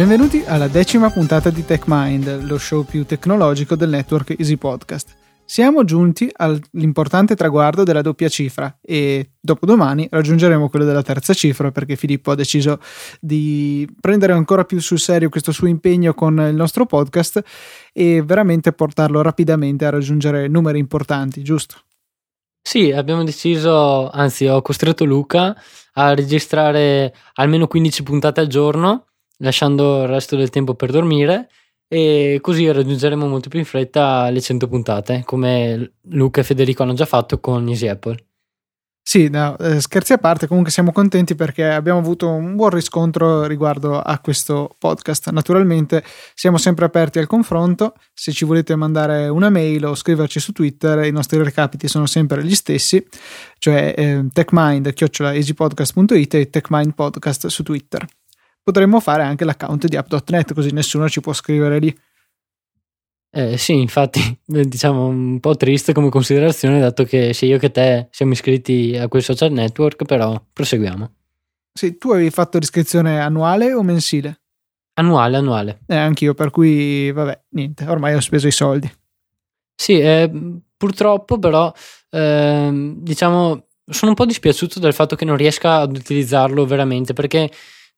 Benvenuti alla decima puntata di TechMind, lo show più tecnologico del network Easy Podcast. Siamo giunti all'importante traguardo della doppia cifra e dopodomani raggiungeremo quello della terza cifra perché Filippo ha deciso di prendere ancora più sul serio questo suo impegno con il nostro podcast e veramente portarlo rapidamente a raggiungere numeri importanti, giusto? Sì, abbiamo deciso, anzi ho costretto Luca a registrare almeno 15 puntate al giorno, lasciando il resto del tempo per dormire e così raggiungeremo molto più in fretta le 100 puntate, come Luca e Federico hanno già fatto con Easy Apple. Sì, no, eh, scherzi a parte, comunque siamo contenti perché abbiamo avuto un buon riscontro riguardo a questo podcast. Naturalmente siamo sempre aperti al confronto, se ci volete mandare una mail o scriverci su Twitter, i nostri recapiti sono sempre gli stessi, cioè eh, techmind.easypodcast.it e techmindpodcast su Twitter potremmo fare anche l'account di app.net così nessuno ci può scrivere lì. Eh, sì, infatti, diciamo un po' triste come considerazione, dato che sia io che te siamo iscritti a quel social network, però proseguiamo. Sì, tu avevi fatto l'iscrizione annuale o mensile? Annuale, annuale. Eh, anch'io, per cui, vabbè, niente, ormai ho speso i soldi. Sì, eh, purtroppo però, eh, diciamo, sono un po' dispiaciuto del fatto che non riesca ad utilizzarlo veramente, perché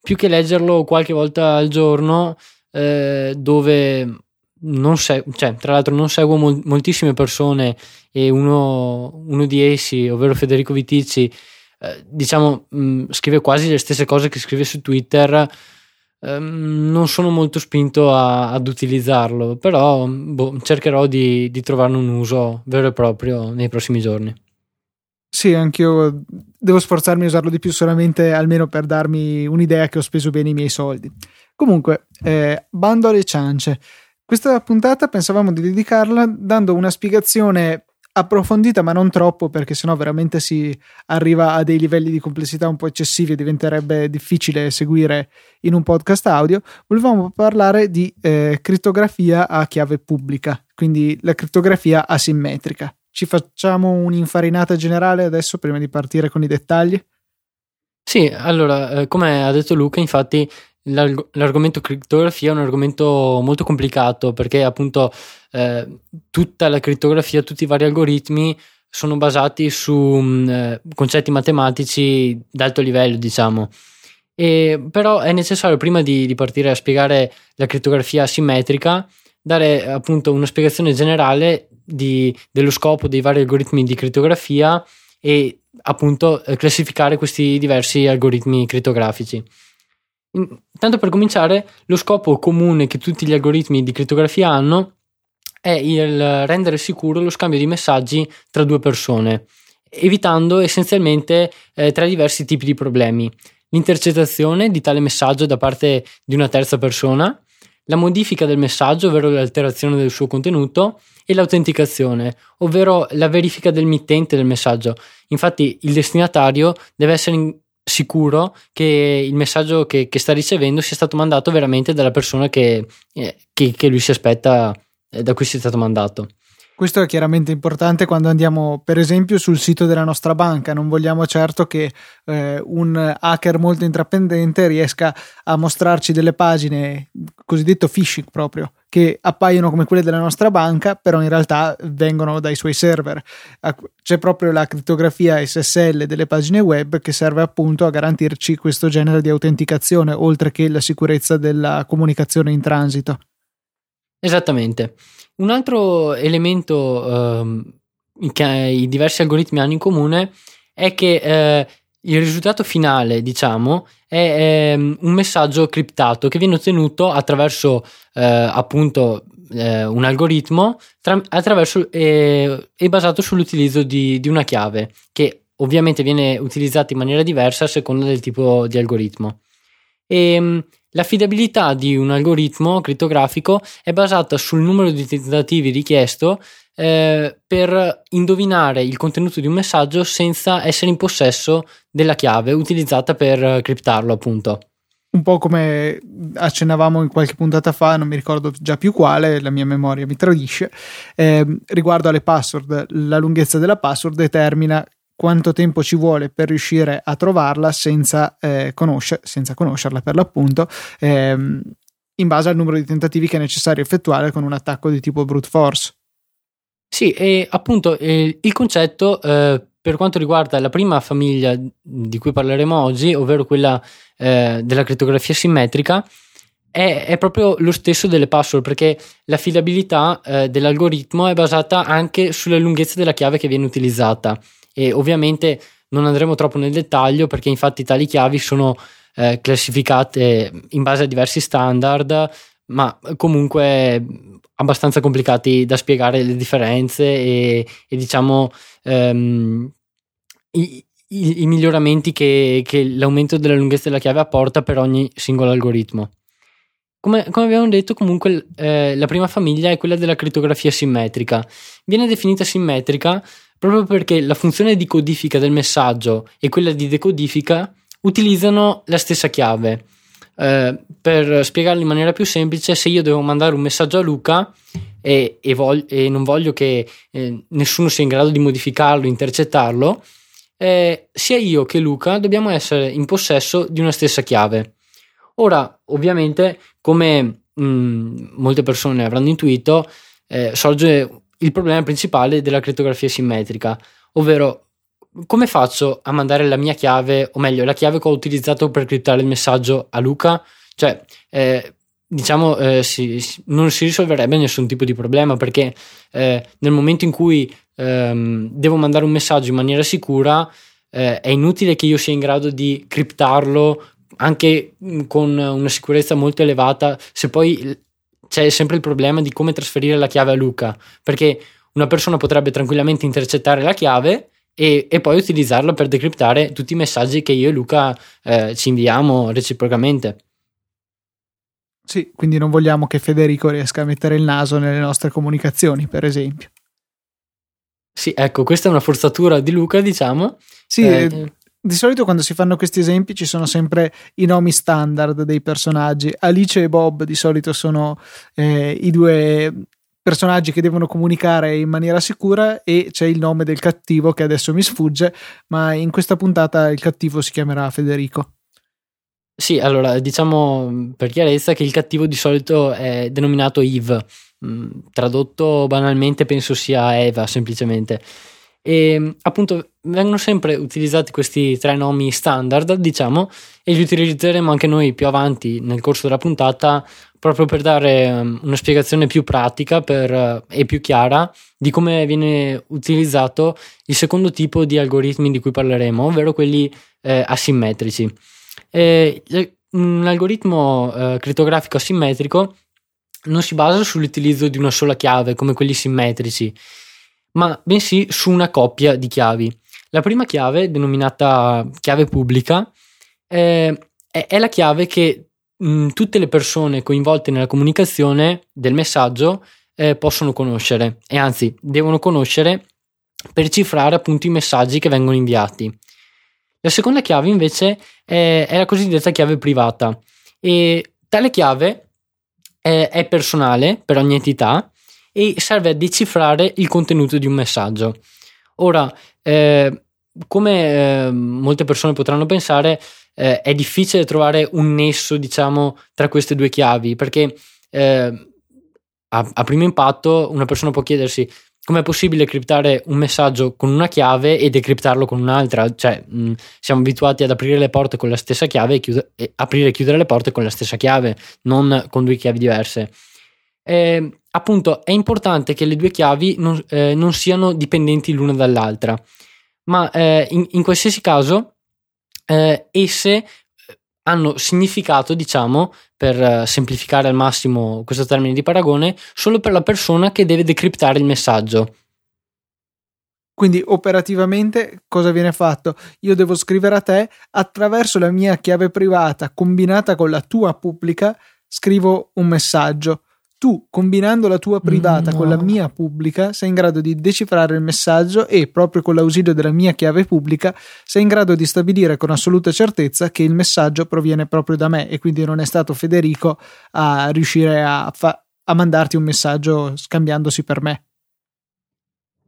più che leggerlo qualche volta al giorno, eh, dove non se- cioè, tra l'altro non seguo mol- moltissime persone e uno, uno, di essi, ovvero Federico Viticci, eh, diciamo, mh, mm, scrive quasi le stesse cose che scrive su Twitter. Ehm, non sono molto spinto a, ad utilizzarlo, però boh, cercherò di, di trovarne un uso vero e proprio nei prossimi giorni. Sì, anch'io devo sforzarmi a usarlo di più solamente almeno per darmi un'idea che ho speso bene i miei soldi. Comunque, eh, bando alle ciance. Questa puntata pensavamo di dedicarla dando una spiegazione approfondita ma non troppo perché sennò veramente si arriva a dei livelli di complessità un po' eccessivi e diventerebbe difficile seguire in un podcast audio volevamo parlare di eh, crittografia a chiave pubblica quindi la crittografia asimmetrica ci facciamo un'infarinata generale adesso prima di partire con i dettagli? Sì, allora, eh, come ha detto Luca, infatti l'arg- l'argomento crittografia è un argomento molto complicato perché appunto eh, tutta la crittografia, tutti i vari algoritmi sono basati su mh, mm, eh, concetti matematici d'alto livello, diciamo. E, però è necessario prima di, di partire a spiegare la crittografia asimmetrica dare appunto una spiegazione generale di, dello scopo dei vari algoritmi di crittografia e appunto eh, classificare questi diversi algoritmi crittografici. Tanto per cominciare, lo scopo comune che tutti gli algoritmi di crittografia hanno è il rendere sicuro lo scambio di messaggi tra due persone, evitando essenzialmente eh, tre diversi tipi di problemi. L'intercettazione di tale messaggio da parte di una terza persona, la modifica del messaggio, ovvero l'alterazione del suo contenuto, e l'autenticazione, ovvero la verifica del mittente del messaggio. Infatti il destinatario deve essere sicuro che il messaggio che, che, sta ricevendo sia stato mandato veramente dalla persona che, eh, che, che lui si aspetta eh, da cui sia stato mandato. Questo è chiaramente importante quando andiamo, per esempio, sul sito della nostra banca. Non vogliamo certo che eh, un hacker molto intraprendente riesca a mostrarci delle pagine, cosiddetto phishing proprio, che appaiono come quelle della nostra banca, però in realtà vengono dai suoi server. C'è proprio la crittografia SSL delle pagine web che serve appunto a garantirci questo genere di autenticazione, oltre che la sicurezza della comunicazione in transito. Esattamente. Un altro elemento ehm, che i diversi algoritmi hanno in comune è che eh, il risultato finale, diciamo, è, è, un messaggio criptato che viene ottenuto attraverso eh, appunto eh, un algoritmo tra, attraverso, eh, è basato sull'utilizzo di, di una chiave che ovviamente viene utilizzata in maniera diversa a seconda del tipo di algoritmo. E, ehm, L'affidabilità di un algoritmo crittografico è basata sul numero di tentativi richiesto eh, per indovinare il contenuto di un messaggio senza essere in possesso della chiave utilizzata per criptarlo, appunto. Un po' come accennavamo in qualche puntata fa, non mi ricordo già più quale, la mia memoria mi tradisce, eh, riguardo alle password, la lunghezza della password determina quanto tempo ci vuole per riuscire a trovarla senza, eh, conoscer- senza conoscerla per l'appunto. Ehm, in base al numero di tentativi che è necessario effettuare con un attacco di tipo brute force. Sì, e appunto eh, il concetto eh, per quanto riguarda la prima famiglia di cui parleremo oggi, ovvero quella eh, della crittografia simmetrica, è, è, proprio lo stesso delle password perché l'affidabilità eh, dell'algoritmo è basata anche sulla lunghezza della chiave che viene utilizzata e ovviamente non andremo troppo nel dettaglio perché infatti tali chiavi sono eh, classificate in base a diversi standard ma comunque abbastanza complicati da spiegare le differenze e, e diciamo ehm, i, i, i, miglioramenti che, che l'aumento della lunghezza della chiave apporta per ogni singolo algoritmo. Come, come, abbiamo detto, comunque eh, la prima famiglia è quella della crittografia simmetrica. Viene definita simmetrica proprio perché la funzione di codifica del messaggio e quella di decodifica utilizzano la stessa chiave. Eh, per spiegarlo in maniera più semplice, se io devo mandare un messaggio a Luca e, e, voglio, e non voglio che eh, nessuno sia in grado di modificarlo, intercettarlo, eh, sia io che Luca dobbiamo essere in possesso di una stessa chiave. Ora, ovviamente, come mh, mm, molte persone avranno intuito, eh, sorge il problema principale della crittografia simmetrica, ovvero come faccio a mandare la mia chiave, o meglio, la chiave che ho utilizzato per criptare il messaggio a Luca? Cioè, eh, diciamo, eh, si, non si risolverebbe nessun tipo di problema perché eh, nel momento in cui ehm, devo mandare un messaggio in maniera sicura, eh, è inutile che io sia in grado di criptarlo anche mm, con una sicurezza molto elevata, se poi c'è sempre il problema di come trasferire la chiave a Luca, perché una persona potrebbe tranquillamente intercettare la chiave e, e poi utilizzarla per decriptare tutti i messaggi che io e Luca eh, ci inviamo reciprocamente. Sì, quindi non vogliamo che Federico riesca a mettere il naso nelle nostre comunicazioni, per esempio. Sì, ecco, questa è una forzatura di Luca, diciamo. Sì, eh, di solito quando si fanno questi esempi ci sono sempre i nomi standard dei personaggi. Alice e Bob di solito sono eh, i due personaggi che devono comunicare in maniera sicura e c'è il nome del cattivo che adesso mi sfugge, ma in questa puntata il cattivo si chiamerà Federico. Sì, allora diciamo per chiarezza che il cattivo di solito è denominato Eve, mm, tradotto banalmente penso sia Eva semplicemente. E appunto vengono sempre utilizzati questi tre nomi standard, diciamo, e li utilizzeremo anche noi più avanti nel corso della puntata proprio per dare um, una spiegazione più pratica per, uh, e più chiara di come viene utilizzato il secondo tipo di algoritmi di cui parleremo, ovvero quelli eh, asimmetrici. E, un algoritmo eh, crittografico asimmetrico non si basa sull'utilizzo di una sola chiave come quelli simmetrici, ma bensì su una coppia di chiavi. La prima chiave, denominata chiave pubblica, eh, è la chiave che mh, tutte le persone coinvolte nella comunicazione del messaggio eh, possono conoscere e anzi devono conoscere per cifrare appunto i messaggi che vengono inviati. La seconda chiave invece è, è la cosiddetta chiave privata e tale chiave è, è personale per ogni entità e serve a decifrare il contenuto di un messaggio. Ora, eh, come eh, molte persone potranno pensare, eh, è difficile trovare un nesso, diciamo, tra queste due chiavi, perché eh, a, a, primo impatto una persona può chiedersi come è possibile criptare un messaggio con una chiave e decriptarlo con un'altra? Cioè, mh, siamo abituati ad aprire le porte con la stessa chiave e, chiude- e aprire e chiudere le porte con la stessa chiave, non con due chiavi diverse. Eh, appunto, è importante che le due chiavi non, eh, non siano dipendenti l'una dall'altra, ma eh, in, in, qualsiasi caso eh, esse eh, hanno significato, diciamo, per eh, semplificare al massimo questo termine di paragone, solo per la persona che deve decriptare il messaggio. Quindi operativamente cosa viene fatto? Io devo scrivere a te attraverso la mia chiave privata combinata con la tua pubblica, scrivo un messaggio tu combinando la tua privata no. con la mia pubblica sei in grado di decifrare il messaggio e proprio con l'ausilio della mia chiave pubblica sei in grado di stabilire con assoluta certezza che il messaggio proviene proprio da me e quindi non è stato Federico a riuscire a, fa- a mandarti un messaggio scambiandosi per me.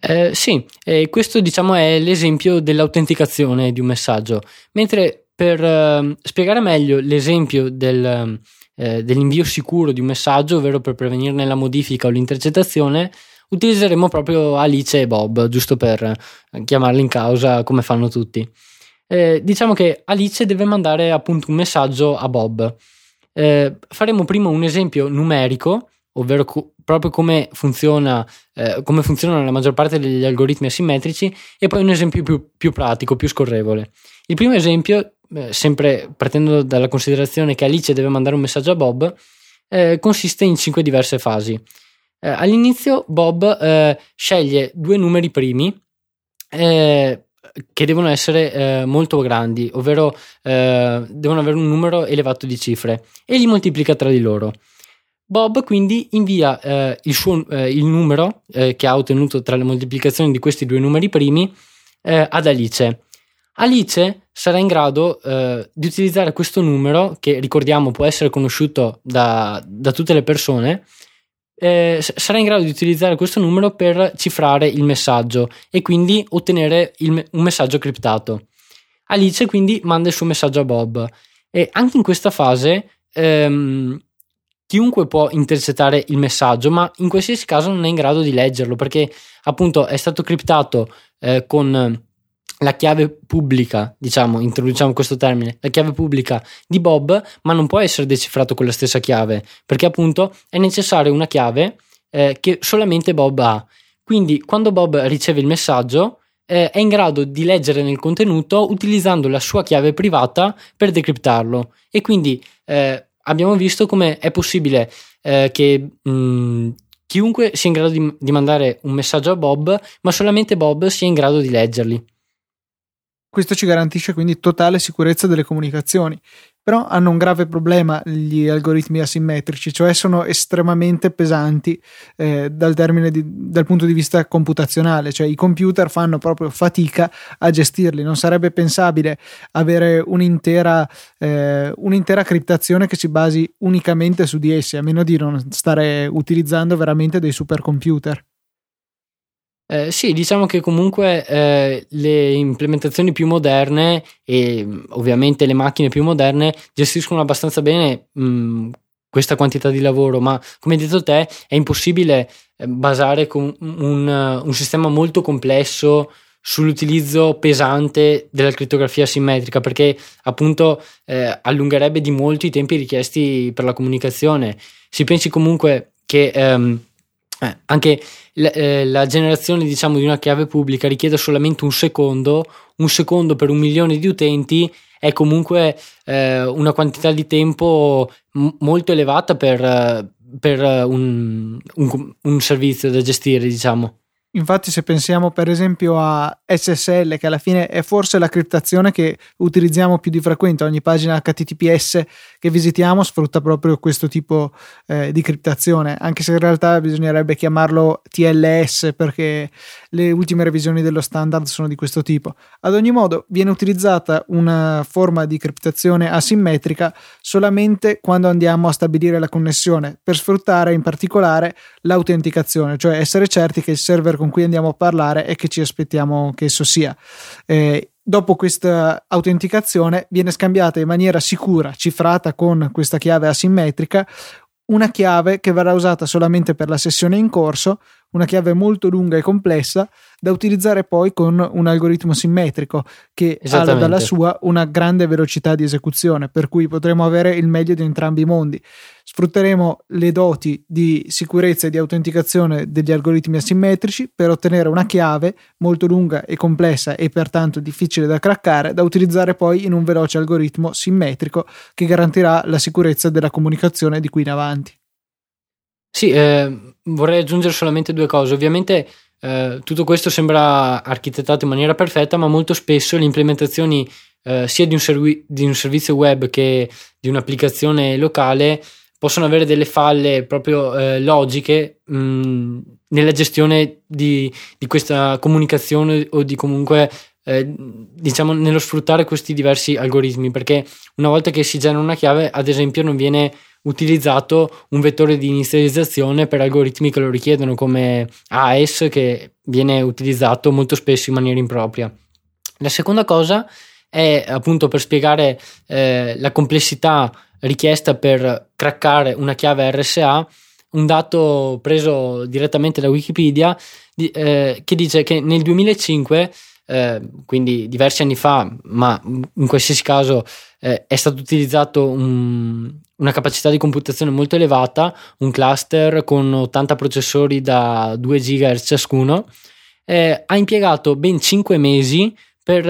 Eh, sì, eh, questo diciamo è l'esempio dell'autenticazione di un messaggio, mentre per eh, spiegare meglio l'esempio del eh, dell'invio sicuro di un messaggio, ovvero per prevenirne la modifica o l'intercettazione, utilizzeremo proprio Alice e Bob, giusto per eh, chiamarli in causa come fanno tutti. Eh, diciamo che Alice deve mandare appunto un messaggio a Bob. Eh, faremo prima un esempio numerico, ovvero co- proprio come, funziona, eh, come funzionano la maggior parte degli algoritmi asimmetrici, e poi un esempio più, più pratico, più scorrevole. Il primo esempio, eh, sempre partendo dalla considerazione che Alice deve mandare un messaggio a Bob, eh, consiste in cinque diverse fasi. Eh, all'inizio Bob eh, sceglie due numeri primi eh, che devono essere eh, molto grandi, ovvero eh, devono avere un numero elevato di cifre e li moltiplica tra di loro. Bob quindi invia eh, il, suo, il, numero che ha ottenuto tra le moltiplicazioni di questi due numeri primi ad Alice. Alice sarà in grado di utilizzare questo numero, che ricordiamo può essere conosciuto da, da tutte le persone, eh, sarà in grado di utilizzare questo numero per cifrare il messaggio e quindi ottenere il, un messaggio criptato. Alice quindi manda il suo messaggio a Bob e anche in questa fase ehm, chiunque può intercettare il messaggio, ma in qualsiasi caso non è in grado di leggerlo perché appunto è stato criptato eh, con la chiave pubblica, diciamo, introduciamo questo termine, la chiave pubblica di Bob, ma non può essere decifrato con la stessa chiave, perché appunto è necessaria una chiave eh, che solamente Bob ha. Quindi quando Bob riceve il messaggio eh, è in grado di leggere nel contenuto utilizzando la sua chiave privata per decriptarlo e quindi eh, abbiamo visto come è possibile eh, che mh, mm, chiunque sia in grado di, di mandare un messaggio a Bob, ma solamente Bob sia in grado di leggerli. Questo ci garantisce quindi totale sicurezza delle comunicazioni. Però hanno un grave problema gli algoritmi asimmetrici, cioè sono estremamente pesanti eh, dal, di, dal punto di vista computazionale, cioè i computer fanno proprio fatica a gestirli. Non sarebbe pensabile avere un'intera, eh, un'intera criptazione che si basi unicamente su di essi, a meno di non stare utilizzando veramente dei supercomputer. Eh, sì, diciamo che comunque eh, le implementazioni più moderne e ovviamente le macchine più moderne gestiscono abbastanza bene mh, mm, questa quantità di lavoro, ma come hai detto te è impossibile eh, basare un, un, un, sistema molto complesso sull'utilizzo pesante della crittografia simmetrica perché appunto eh, allungherebbe di molto i tempi richiesti per la comunicazione. Si pensi comunque che ehm, eh, anche la, eh, la, generazione diciamo di una chiave pubblica richiede solamente un secondo, un secondo per un milione di utenti è comunque eh, una quantità di tempo m- molto elevata per, per un, un, un, servizio da gestire, diciamo. Infatti, se pensiamo per esempio a SSL, che alla fine è forse la criptazione che utilizziamo più di frequente, ogni pagina HTTPS che visitiamo sfrutta proprio questo tipo eh, di criptazione, anche se in realtà bisognerebbe chiamarlo TLS perché le ultime revisioni dello standard sono di questo tipo. Ad ogni modo, viene utilizzata una forma di criptazione asimmetrica solamente quando andiamo a stabilire la connessione, per sfruttare in particolare l'autenticazione, cioè essere certi che il server con cui andiamo a parlare e che ci aspettiamo che esso sia. Eh, dopo questa autenticazione viene scambiata in maniera sicura, cifrata con questa chiave asimmetrica, una chiave che verrà usata solamente per la sessione in corso, una chiave molto lunga e complessa da utilizzare poi con un algoritmo simmetrico che ha dalla sua una grande velocità di esecuzione, per cui potremo avere il meglio di entrambi i mondi. Sfrutteremo le doti di sicurezza e di autenticazione degli algoritmi asimmetrici per ottenere una chiave molto lunga e complessa e pertanto difficile da craccare da utilizzare poi in un veloce algoritmo simmetrico che garantirà la sicurezza della comunicazione di qui in avanti. Sì, eh, vorrei aggiungere solamente due cose. Ovviamente eh, tutto questo sembra architettato in maniera perfetta, ma molto spesso le implementazioni eh, sia di un, servi- di un, servizio web che di un'applicazione locale possono avere delle falle proprio eh, logiche mh, nella gestione di, di, questa comunicazione o di comunque eh, diciamo nello sfruttare questi diversi algoritmi perché una volta che si genera una chiave ad esempio non viene utilizzato un vettore di inizializzazione per algoritmi che lo richiedono come AES che viene utilizzato molto spesso in maniera impropria. La seconda cosa è appunto per spiegare eh, la complessità richiesta per craccare una chiave RSA, un dato preso direttamente da Wikipedia di, eh, che dice che nel 2005 eh, quindi diversi anni fa, ma in qualsiasi caso eh, è stato utilizzato un, una capacità di computazione molto elevata, un cluster con 80 processori da 2 GHz ciascuno, eh, ha impiegato ben 5 mesi per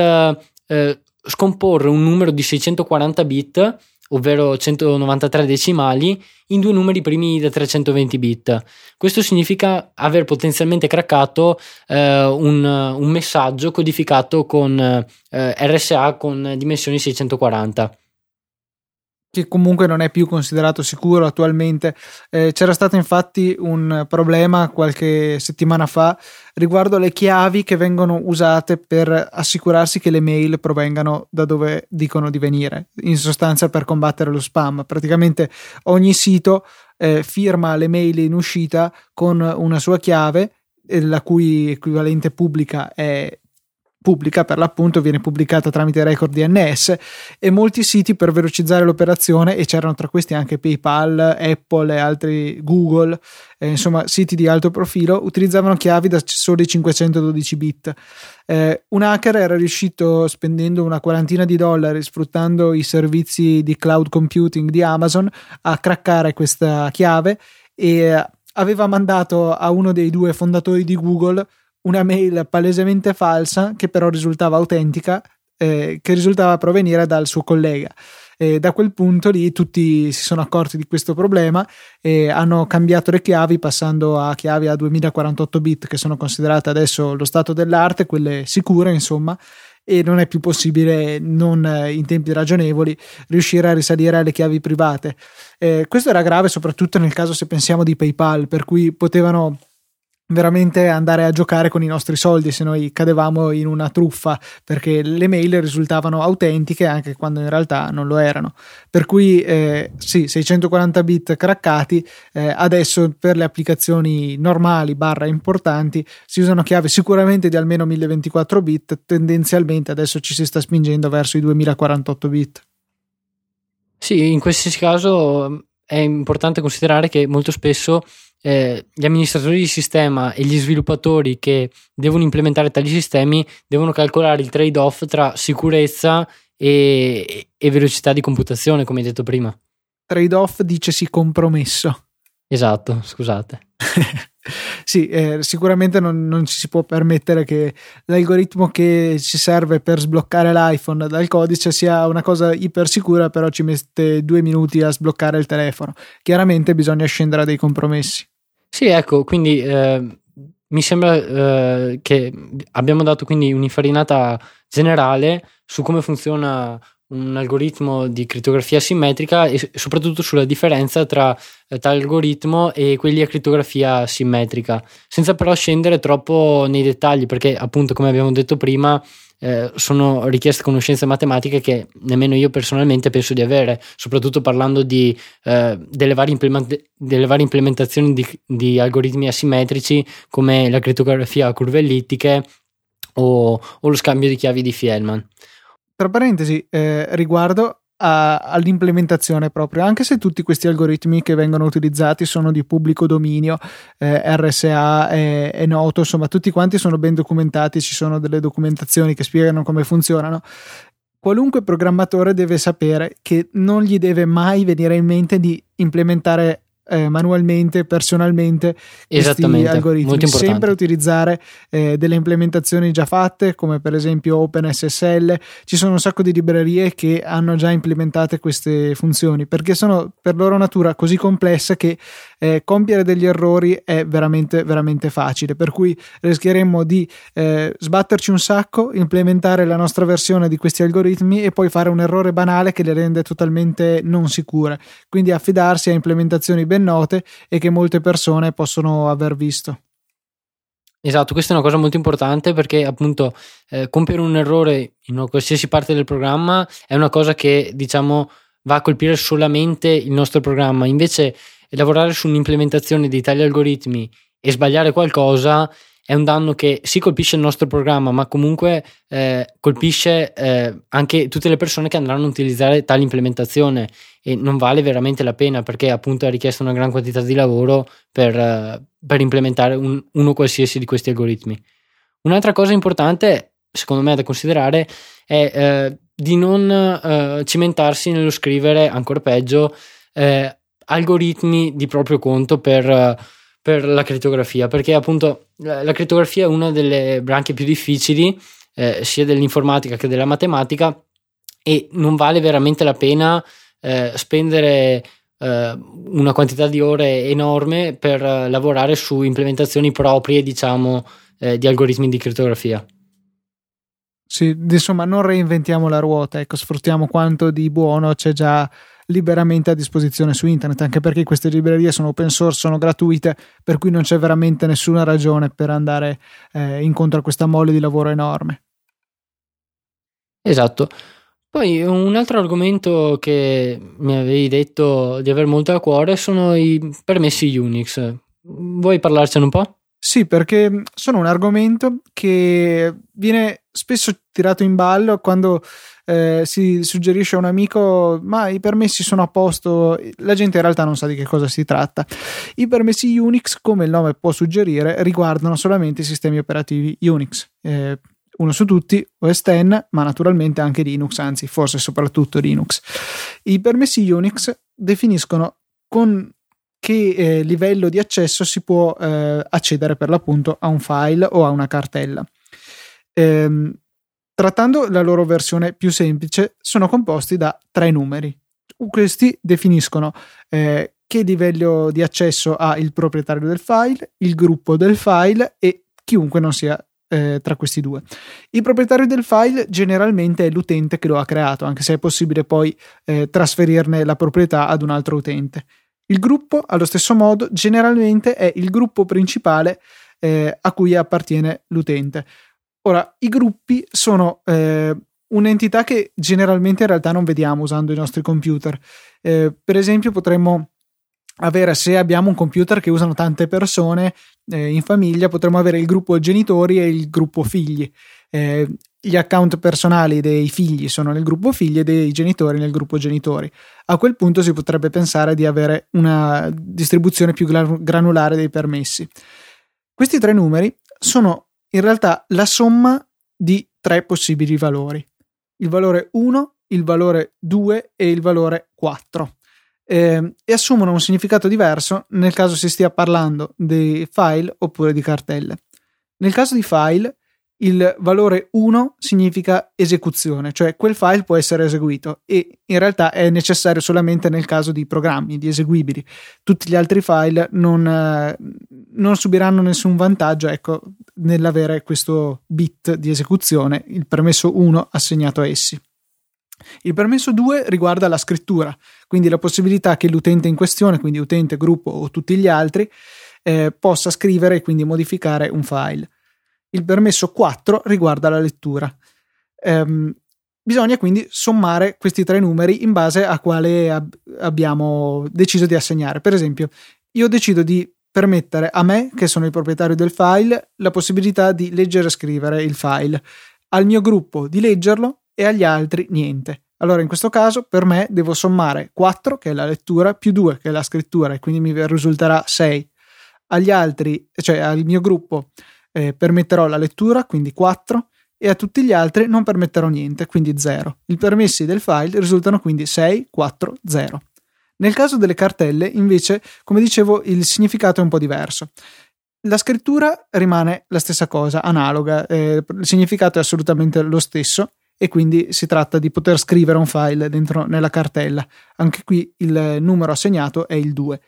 eh, scomporre un numero di 640 bit ovvero 193 decimali, in due numeri primi da 320 bit. Questo significa aver potenzialmente craccato eh, un, un, messaggio codificato con eh, RSA con dimensioni 640 che comunque non è più considerato sicuro attualmente. Eh, c'era stato infatti un problema qualche settimana fa riguardo le chiavi che vengono usate per assicurarsi che le mail provengano da dove dicono di venire, in sostanza per combattere lo spam. Praticamente ogni sito eh, firma le mail in uscita con una sua chiave, eh, la cui equivalente pubblica è pubblica per l'appunto viene pubblicata tramite record DNS e molti siti per velocizzare l'operazione e c'erano tra questi anche PayPal, Apple e altri Google, eh, insomma siti di alto profilo utilizzavano chiavi da soli 512 bit. Eh, un hacker era riuscito spendendo una quarantina di dollari sfruttando i servizi di cloud computing di Amazon a craccare questa chiave e aveva mandato a uno dei due fondatori di Google una mail palesemente falsa che però risultava autentica, eh, che risultava provenire dal suo collega. E da quel punto lì tutti si sono accorti di questo problema e hanno cambiato le chiavi passando a chiavi a 2048 bit che sono considerate adesso lo stato dell'arte, quelle sicure insomma, e non è più possibile non in tempi ragionevoli riuscire a risalire alle chiavi private. Eh, questo era grave soprattutto nel caso se pensiamo di PayPal, per cui potevano veramente andare a giocare con i nostri soldi se noi cadevamo in una truffa perché le mail risultavano autentiche anche quando in realtà non lo erano. Per cui eh, sì 640 bit craccati eh, adesso per le applicazioni normali barra importanti si usano chiavi sicuramente di almeno 1024 bit tendenzialmente adesso ci si sta spingendo verso i 2048 bit. Sì in qualsiasi caso è importante considerare che molto spesso eh, gli amministratori di sistema e gli sviluppatori che devono implementare tali sistemi devono calcolare il trade-off tra sicurezza e, e velocità di computazione, come hai detto prima. Trade-off dicesi compromesso. Esatto, scusate. sì, eh, sicuramente non, non, ci si può permettere che l'algoritmo che ci serve per sbloccare l'iPhone dal codice sia una cosa iper sicura, però ci mette due minuti a sbloccare il telefono. Chiaramente bisogna scendere a dei compromessi. Sì, ecco, quindi eh, mi sembra eh, che abbiamo dato quindi un'infarinata generale su come funziona un algoritmo di crittografia simmetrica e soprattutto sulla differenza tra eh, tale algoritmo e quelli a crittografia simmetrica, senza però scendere troppo nei dettagli, perché appunto come abbiamo detto prima eh, sono richieste conoscenze matematiche che nemmeno io personalmente penso di avere, soprattutto parlando di, eh, delle, varie implement- delle, varie implementazioni di, di, algoritmi asimmetrici come la crittografia a curve ellittiche o, o lo scambio di chiavi di Fielman. Tra parentesi, eh, riguardo a, all'implementazione proprio, anche se tutti questi algoritmi che vengono utilizzati sono di pubblico dominio, eh, RSA è, è, noto, insomma tutti quanti sono ben documentati, ci sono delle documentazioni che spiegano come funzionano. Qualunque programmatore deve sapere che non gli deve mai venire in mente di implementare eh, manualmente, personalmente questi algoritmi. Sempre utilizzare eh, delle implementazioni già fatte, come per esempio OpenSSL. Ci sono un sacco di librerie che hanno già implementate queste funzioni perché sono per loro natura così complesse che eh, compiere degli errori è veramente, veramente facile. Per cui rischieremmo di eh, sbatterci un sacco, implementare la nostra versione di questi algoritmi e poi fare un errore banale che le rende totalmente non sicure. Quindi affidarsi a implementazioni ben ben note e che molte persone possono aver visto. Esatto, questa è una cosa molto importante perché appunto eh, compiere un errore in una qualsiasi parte del programma è una cosa che diciamo va a colpire solamente il nostro programma, invece lavorare su un'implementazione di tali algoritmi e sbagliare qualcosa è un danno che si colpisce il nostro programma, ma comunque eh, colpisce eh, anche tutte le persone che andranno a utilizzare tale implementazione e non vale veramente la pena perché appunto è richiesta una gran quantità di lavoro per, uh, per implementare un, uno qualsiasi di questi algoritmi. Un'altra cosa importante, secondo me, da considerare è eh, di non eh, cimentarsi nello scrivere, ancora peggio, eh, algoritmi di proprio conto per, per, la crittografia, perché appunto la, crittografia è una delle branche più difficili, eh, sia dell'informatica che della matematica, e non vale veramente la pena eh, spendere eh, una quantità di ore enorme per lavorare su implementazioni proprie, diciamo, eh, di algoritmi di crittografia. Sì, insomma, non reinventiamo la ruota, ecco, sfruttiamo quanto di buono c'è già liberamente a disposizione su internet, anche perché queste librerie sono open source, sono gratuite, per cui non c'è veramente nessuna ragione per andare eh, incontro a questa mole di lavoro enorme. Esatto. Poi un altro argomento che mi avevi detto di aver molto a cuore sono i permessi Unix. Vuoi parlarcene un po'? Sì, perché sono un argomento che viene spesso tirato in ballo quando eh, si suggerisce a un amico ma i permessi sono a posto, la gente in realtà non sa di che cosa si tratta. I permessi Unix, come il nome può suggerire, riguardano solamente i sistemi operativi Unix. Eh, uno su tutti, OS X, ma naturalmente anche Linux, anzi forse soprattutto Linux. I permessi Unix definiscono con che eh, livello di accesso si può eh, accedere per l'appunto a un file o a una cartella. Ehm, trattando la loro versione più semplice, sono composti da tre numeri. Questi definiscono eh, che livello di accesso ha il proprietario del file, il gruppo del file e chiunque non sia eh, tra questi due. Il proprietario del file generalmente è l'utente che lo ha creato, anche se è possibile poi eh, trasferirne la proprietà ad un altro utente. Il gruppo, allo stesso modo, generalmente è il gruppo principale eh, a cui appartiene l'utente. Ora, i gruppi sono eh, un'entità che generalmente in realtà non vediamo usando i nostri computer. Eh, per esempio, potremmo avere, se abbiamo un computer che usano tante persone eh, in famiglia, potremmo avere il gruppo genitori e il gruppo figli. Eh, gli account personali dei figli sono nel gruppo figli e dei genitori nel gruppo genitori. A quel punto si potrebbe pensare di avere una distribuzione più granulare dei permessi. Questi tre numeri sono in realtà la somma di tre possibili valori. Il valore 1, il valore 2 e il valore 4. Eh, e assumono un significato diverso nel caso si stia parlando di file oppure di cartelle. Nel caso di file, il valore 1 significa esecuzione, cioè quel file può essere eseguito e in realtà è necessario solamente nel caso di programmi, di eseguibili. Tutti gli altri file non, eh, non subiranno nessun vantaggio ecco, nell'avere questo bit di esecuzione, il permesso 1 assegnato a essi. Il permesso 2 riguarda la scrittura, quindi la possibilità che l'utente in questione, quindi utente, gruppo o tutti gli altri, eh, possa scrivere e quindi modificare un file. Il permesso 4 riguarda la lettura. Ehm, bisogna quindi sommare questi tre numeri in base a quale ab- abbiamo deciso di assegnare. Per esempio, io decido di permettere a me, che sono il proprietario del file, la possibilità di leggere e scrivere il file, al mio gruppo di leggerlo e agli altri niente. Allora in questo caso per me devo sommare 4 che è la lettura più 2 che è la scrittura e quindi mi risulterà 6. Agli altri, cioè al mio gruppo eh, permetterò la lettura, quindi 4, e a tutti gli altri non permetterò niente, quindi 0. I permessi del file risultano quindi 6, 4, 0. Nel caso delle cartelle, invece, come dicevo, il significato è un po' diverso. La scrittura rimane la stessa cosa, analoga, eh, il significato è assolutamente lo stesso e quindi si tratta di poter scrivere un file dentro nella cartella. Anche qui il numero assegnato è il 2.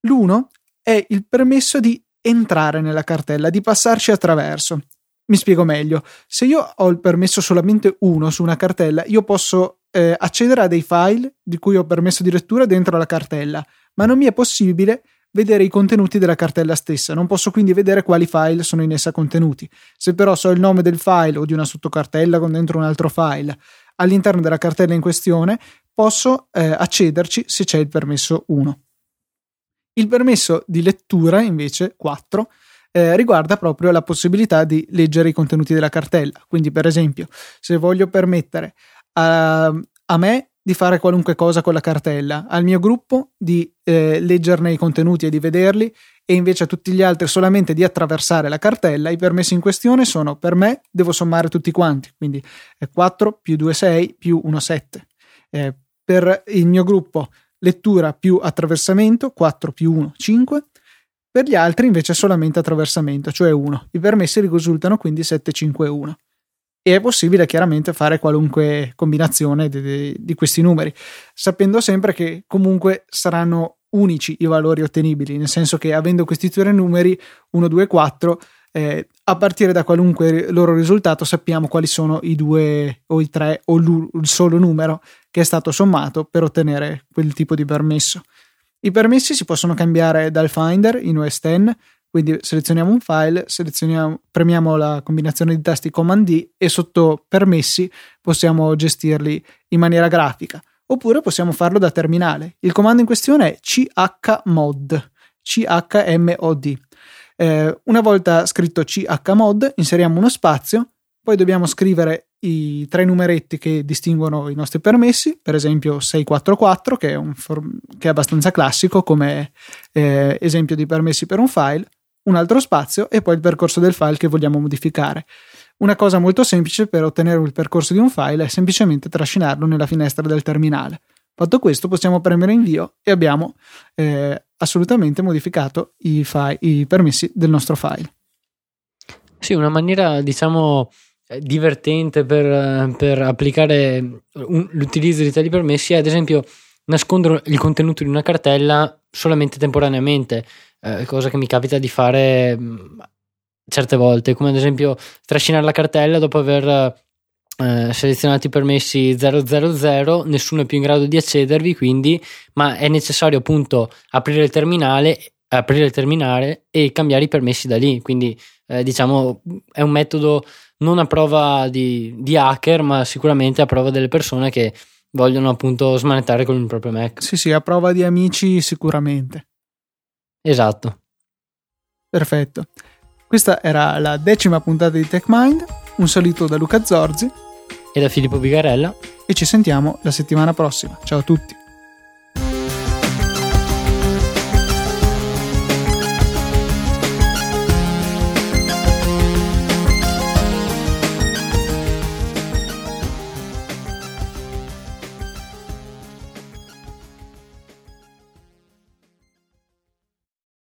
L'1 è il permesso di entrare nella cartella, di passarci attraverso. Mi spiego meglio. Se io ho il permesso solamente uno su una cartella, io posso eh, accedere a dei file di cui ho permesso di lettura dentro la cartella, ma non mi è possibile vedere i contenuti della cartella stessa. Non posso quindi vedere quali file sono in essa contenuti. Se però so il nome del file o di una sottocartella con dentro un altro file all'interno della cartella in questione, posso eh, accederci se c'è il permesso 1. Il permesso di lettura, invece, 4, eh, riguarda proprio la possibilità di leggere i contenuti della cartella. Quindi, per esempio, se voglio permettere a, a me di fare qualunque cosa con la cartella, al mio gruppo di eh, leggerne i contenuti e di vederli e invece a tutti gli altri solamente di attraversare la cartella, i permessi in questione sono per me devo sommare tutti quanti, quindi 4 più 2 6 più 1 7. Eh, per il mio gruppo lettura più attraversamento 4 più 1 5. Per gli altri invece solamente attraversamento, cioè 1. I permessi risultano quindi 7 5 1 e è possibile chiaramente fare qualunque combinazione di, di, di, questi numeri, sapendo sempre che comunque saranno unici i valori ottenibili, nel senso che avendo questi tre numeri 1, 2, 4, eh, a partire da qualunque loro risultato sappiamo quali sono i due o i tre o il solo numero che è stato sommato per ottenere quel tipo di permesso. I permessi si possono cambiare dal Finder in OS X quindi selezioniamo un file, selezioniamo, premiamo la combinazione di tasti Command D e sotto permessi possiamo gestirli in maniera grafica. Oppure possiamo farlo da terminale. Il comando in questione è chmod, chmod. Eh, una volta scritto chmod, inseriamo uno spazio, poi dobbiamo scrivere i tre numeretti che distinguono i nostri permessi, per esempio 644, che è, form- che è abbastanza classico come eh, esempio di permessi per un file, un altro spazio e poi il percorso del file che vogliamo modificare. Una cosa molto semplice per ottenere il percorso di un file è semplicemente trascinarlo nella finestra del terminale. Fatto questo possiamo premere invio e abbiamo eh, assolutamente modificato i, file, i permessi del nostro file. Sì, una maniera diciamo divertente per, per applicare un, l'utilizzo di tali permessi è ad esempio nascondere il contenuto di una cartella solamente temporaneamente eh, cosa che mi capita di fare mm, certe volte, come ad esempio trascinare la cartella dopo aver eh, selezionato i permessi 000, nessuno è più in grado di accedervi, quindi, ma è necessario appunto aprire il terminale, aprire il terminale e cambiare i permessi da lì, quindi eh, diciamo è un metodo non a prova di, di hacker, ma sicuramente a prova delle persone che vogliono appunto smanettare con il proprio Mac. Sì, sì, a prova di amici sicuramente. Esatto. Perfetto. Questa era la decima puntata di TechMind. Un saluto da Luca Zorzi e da Filippo Bigarella e ci sentiamo la settimana prossima. Ciao a tutti.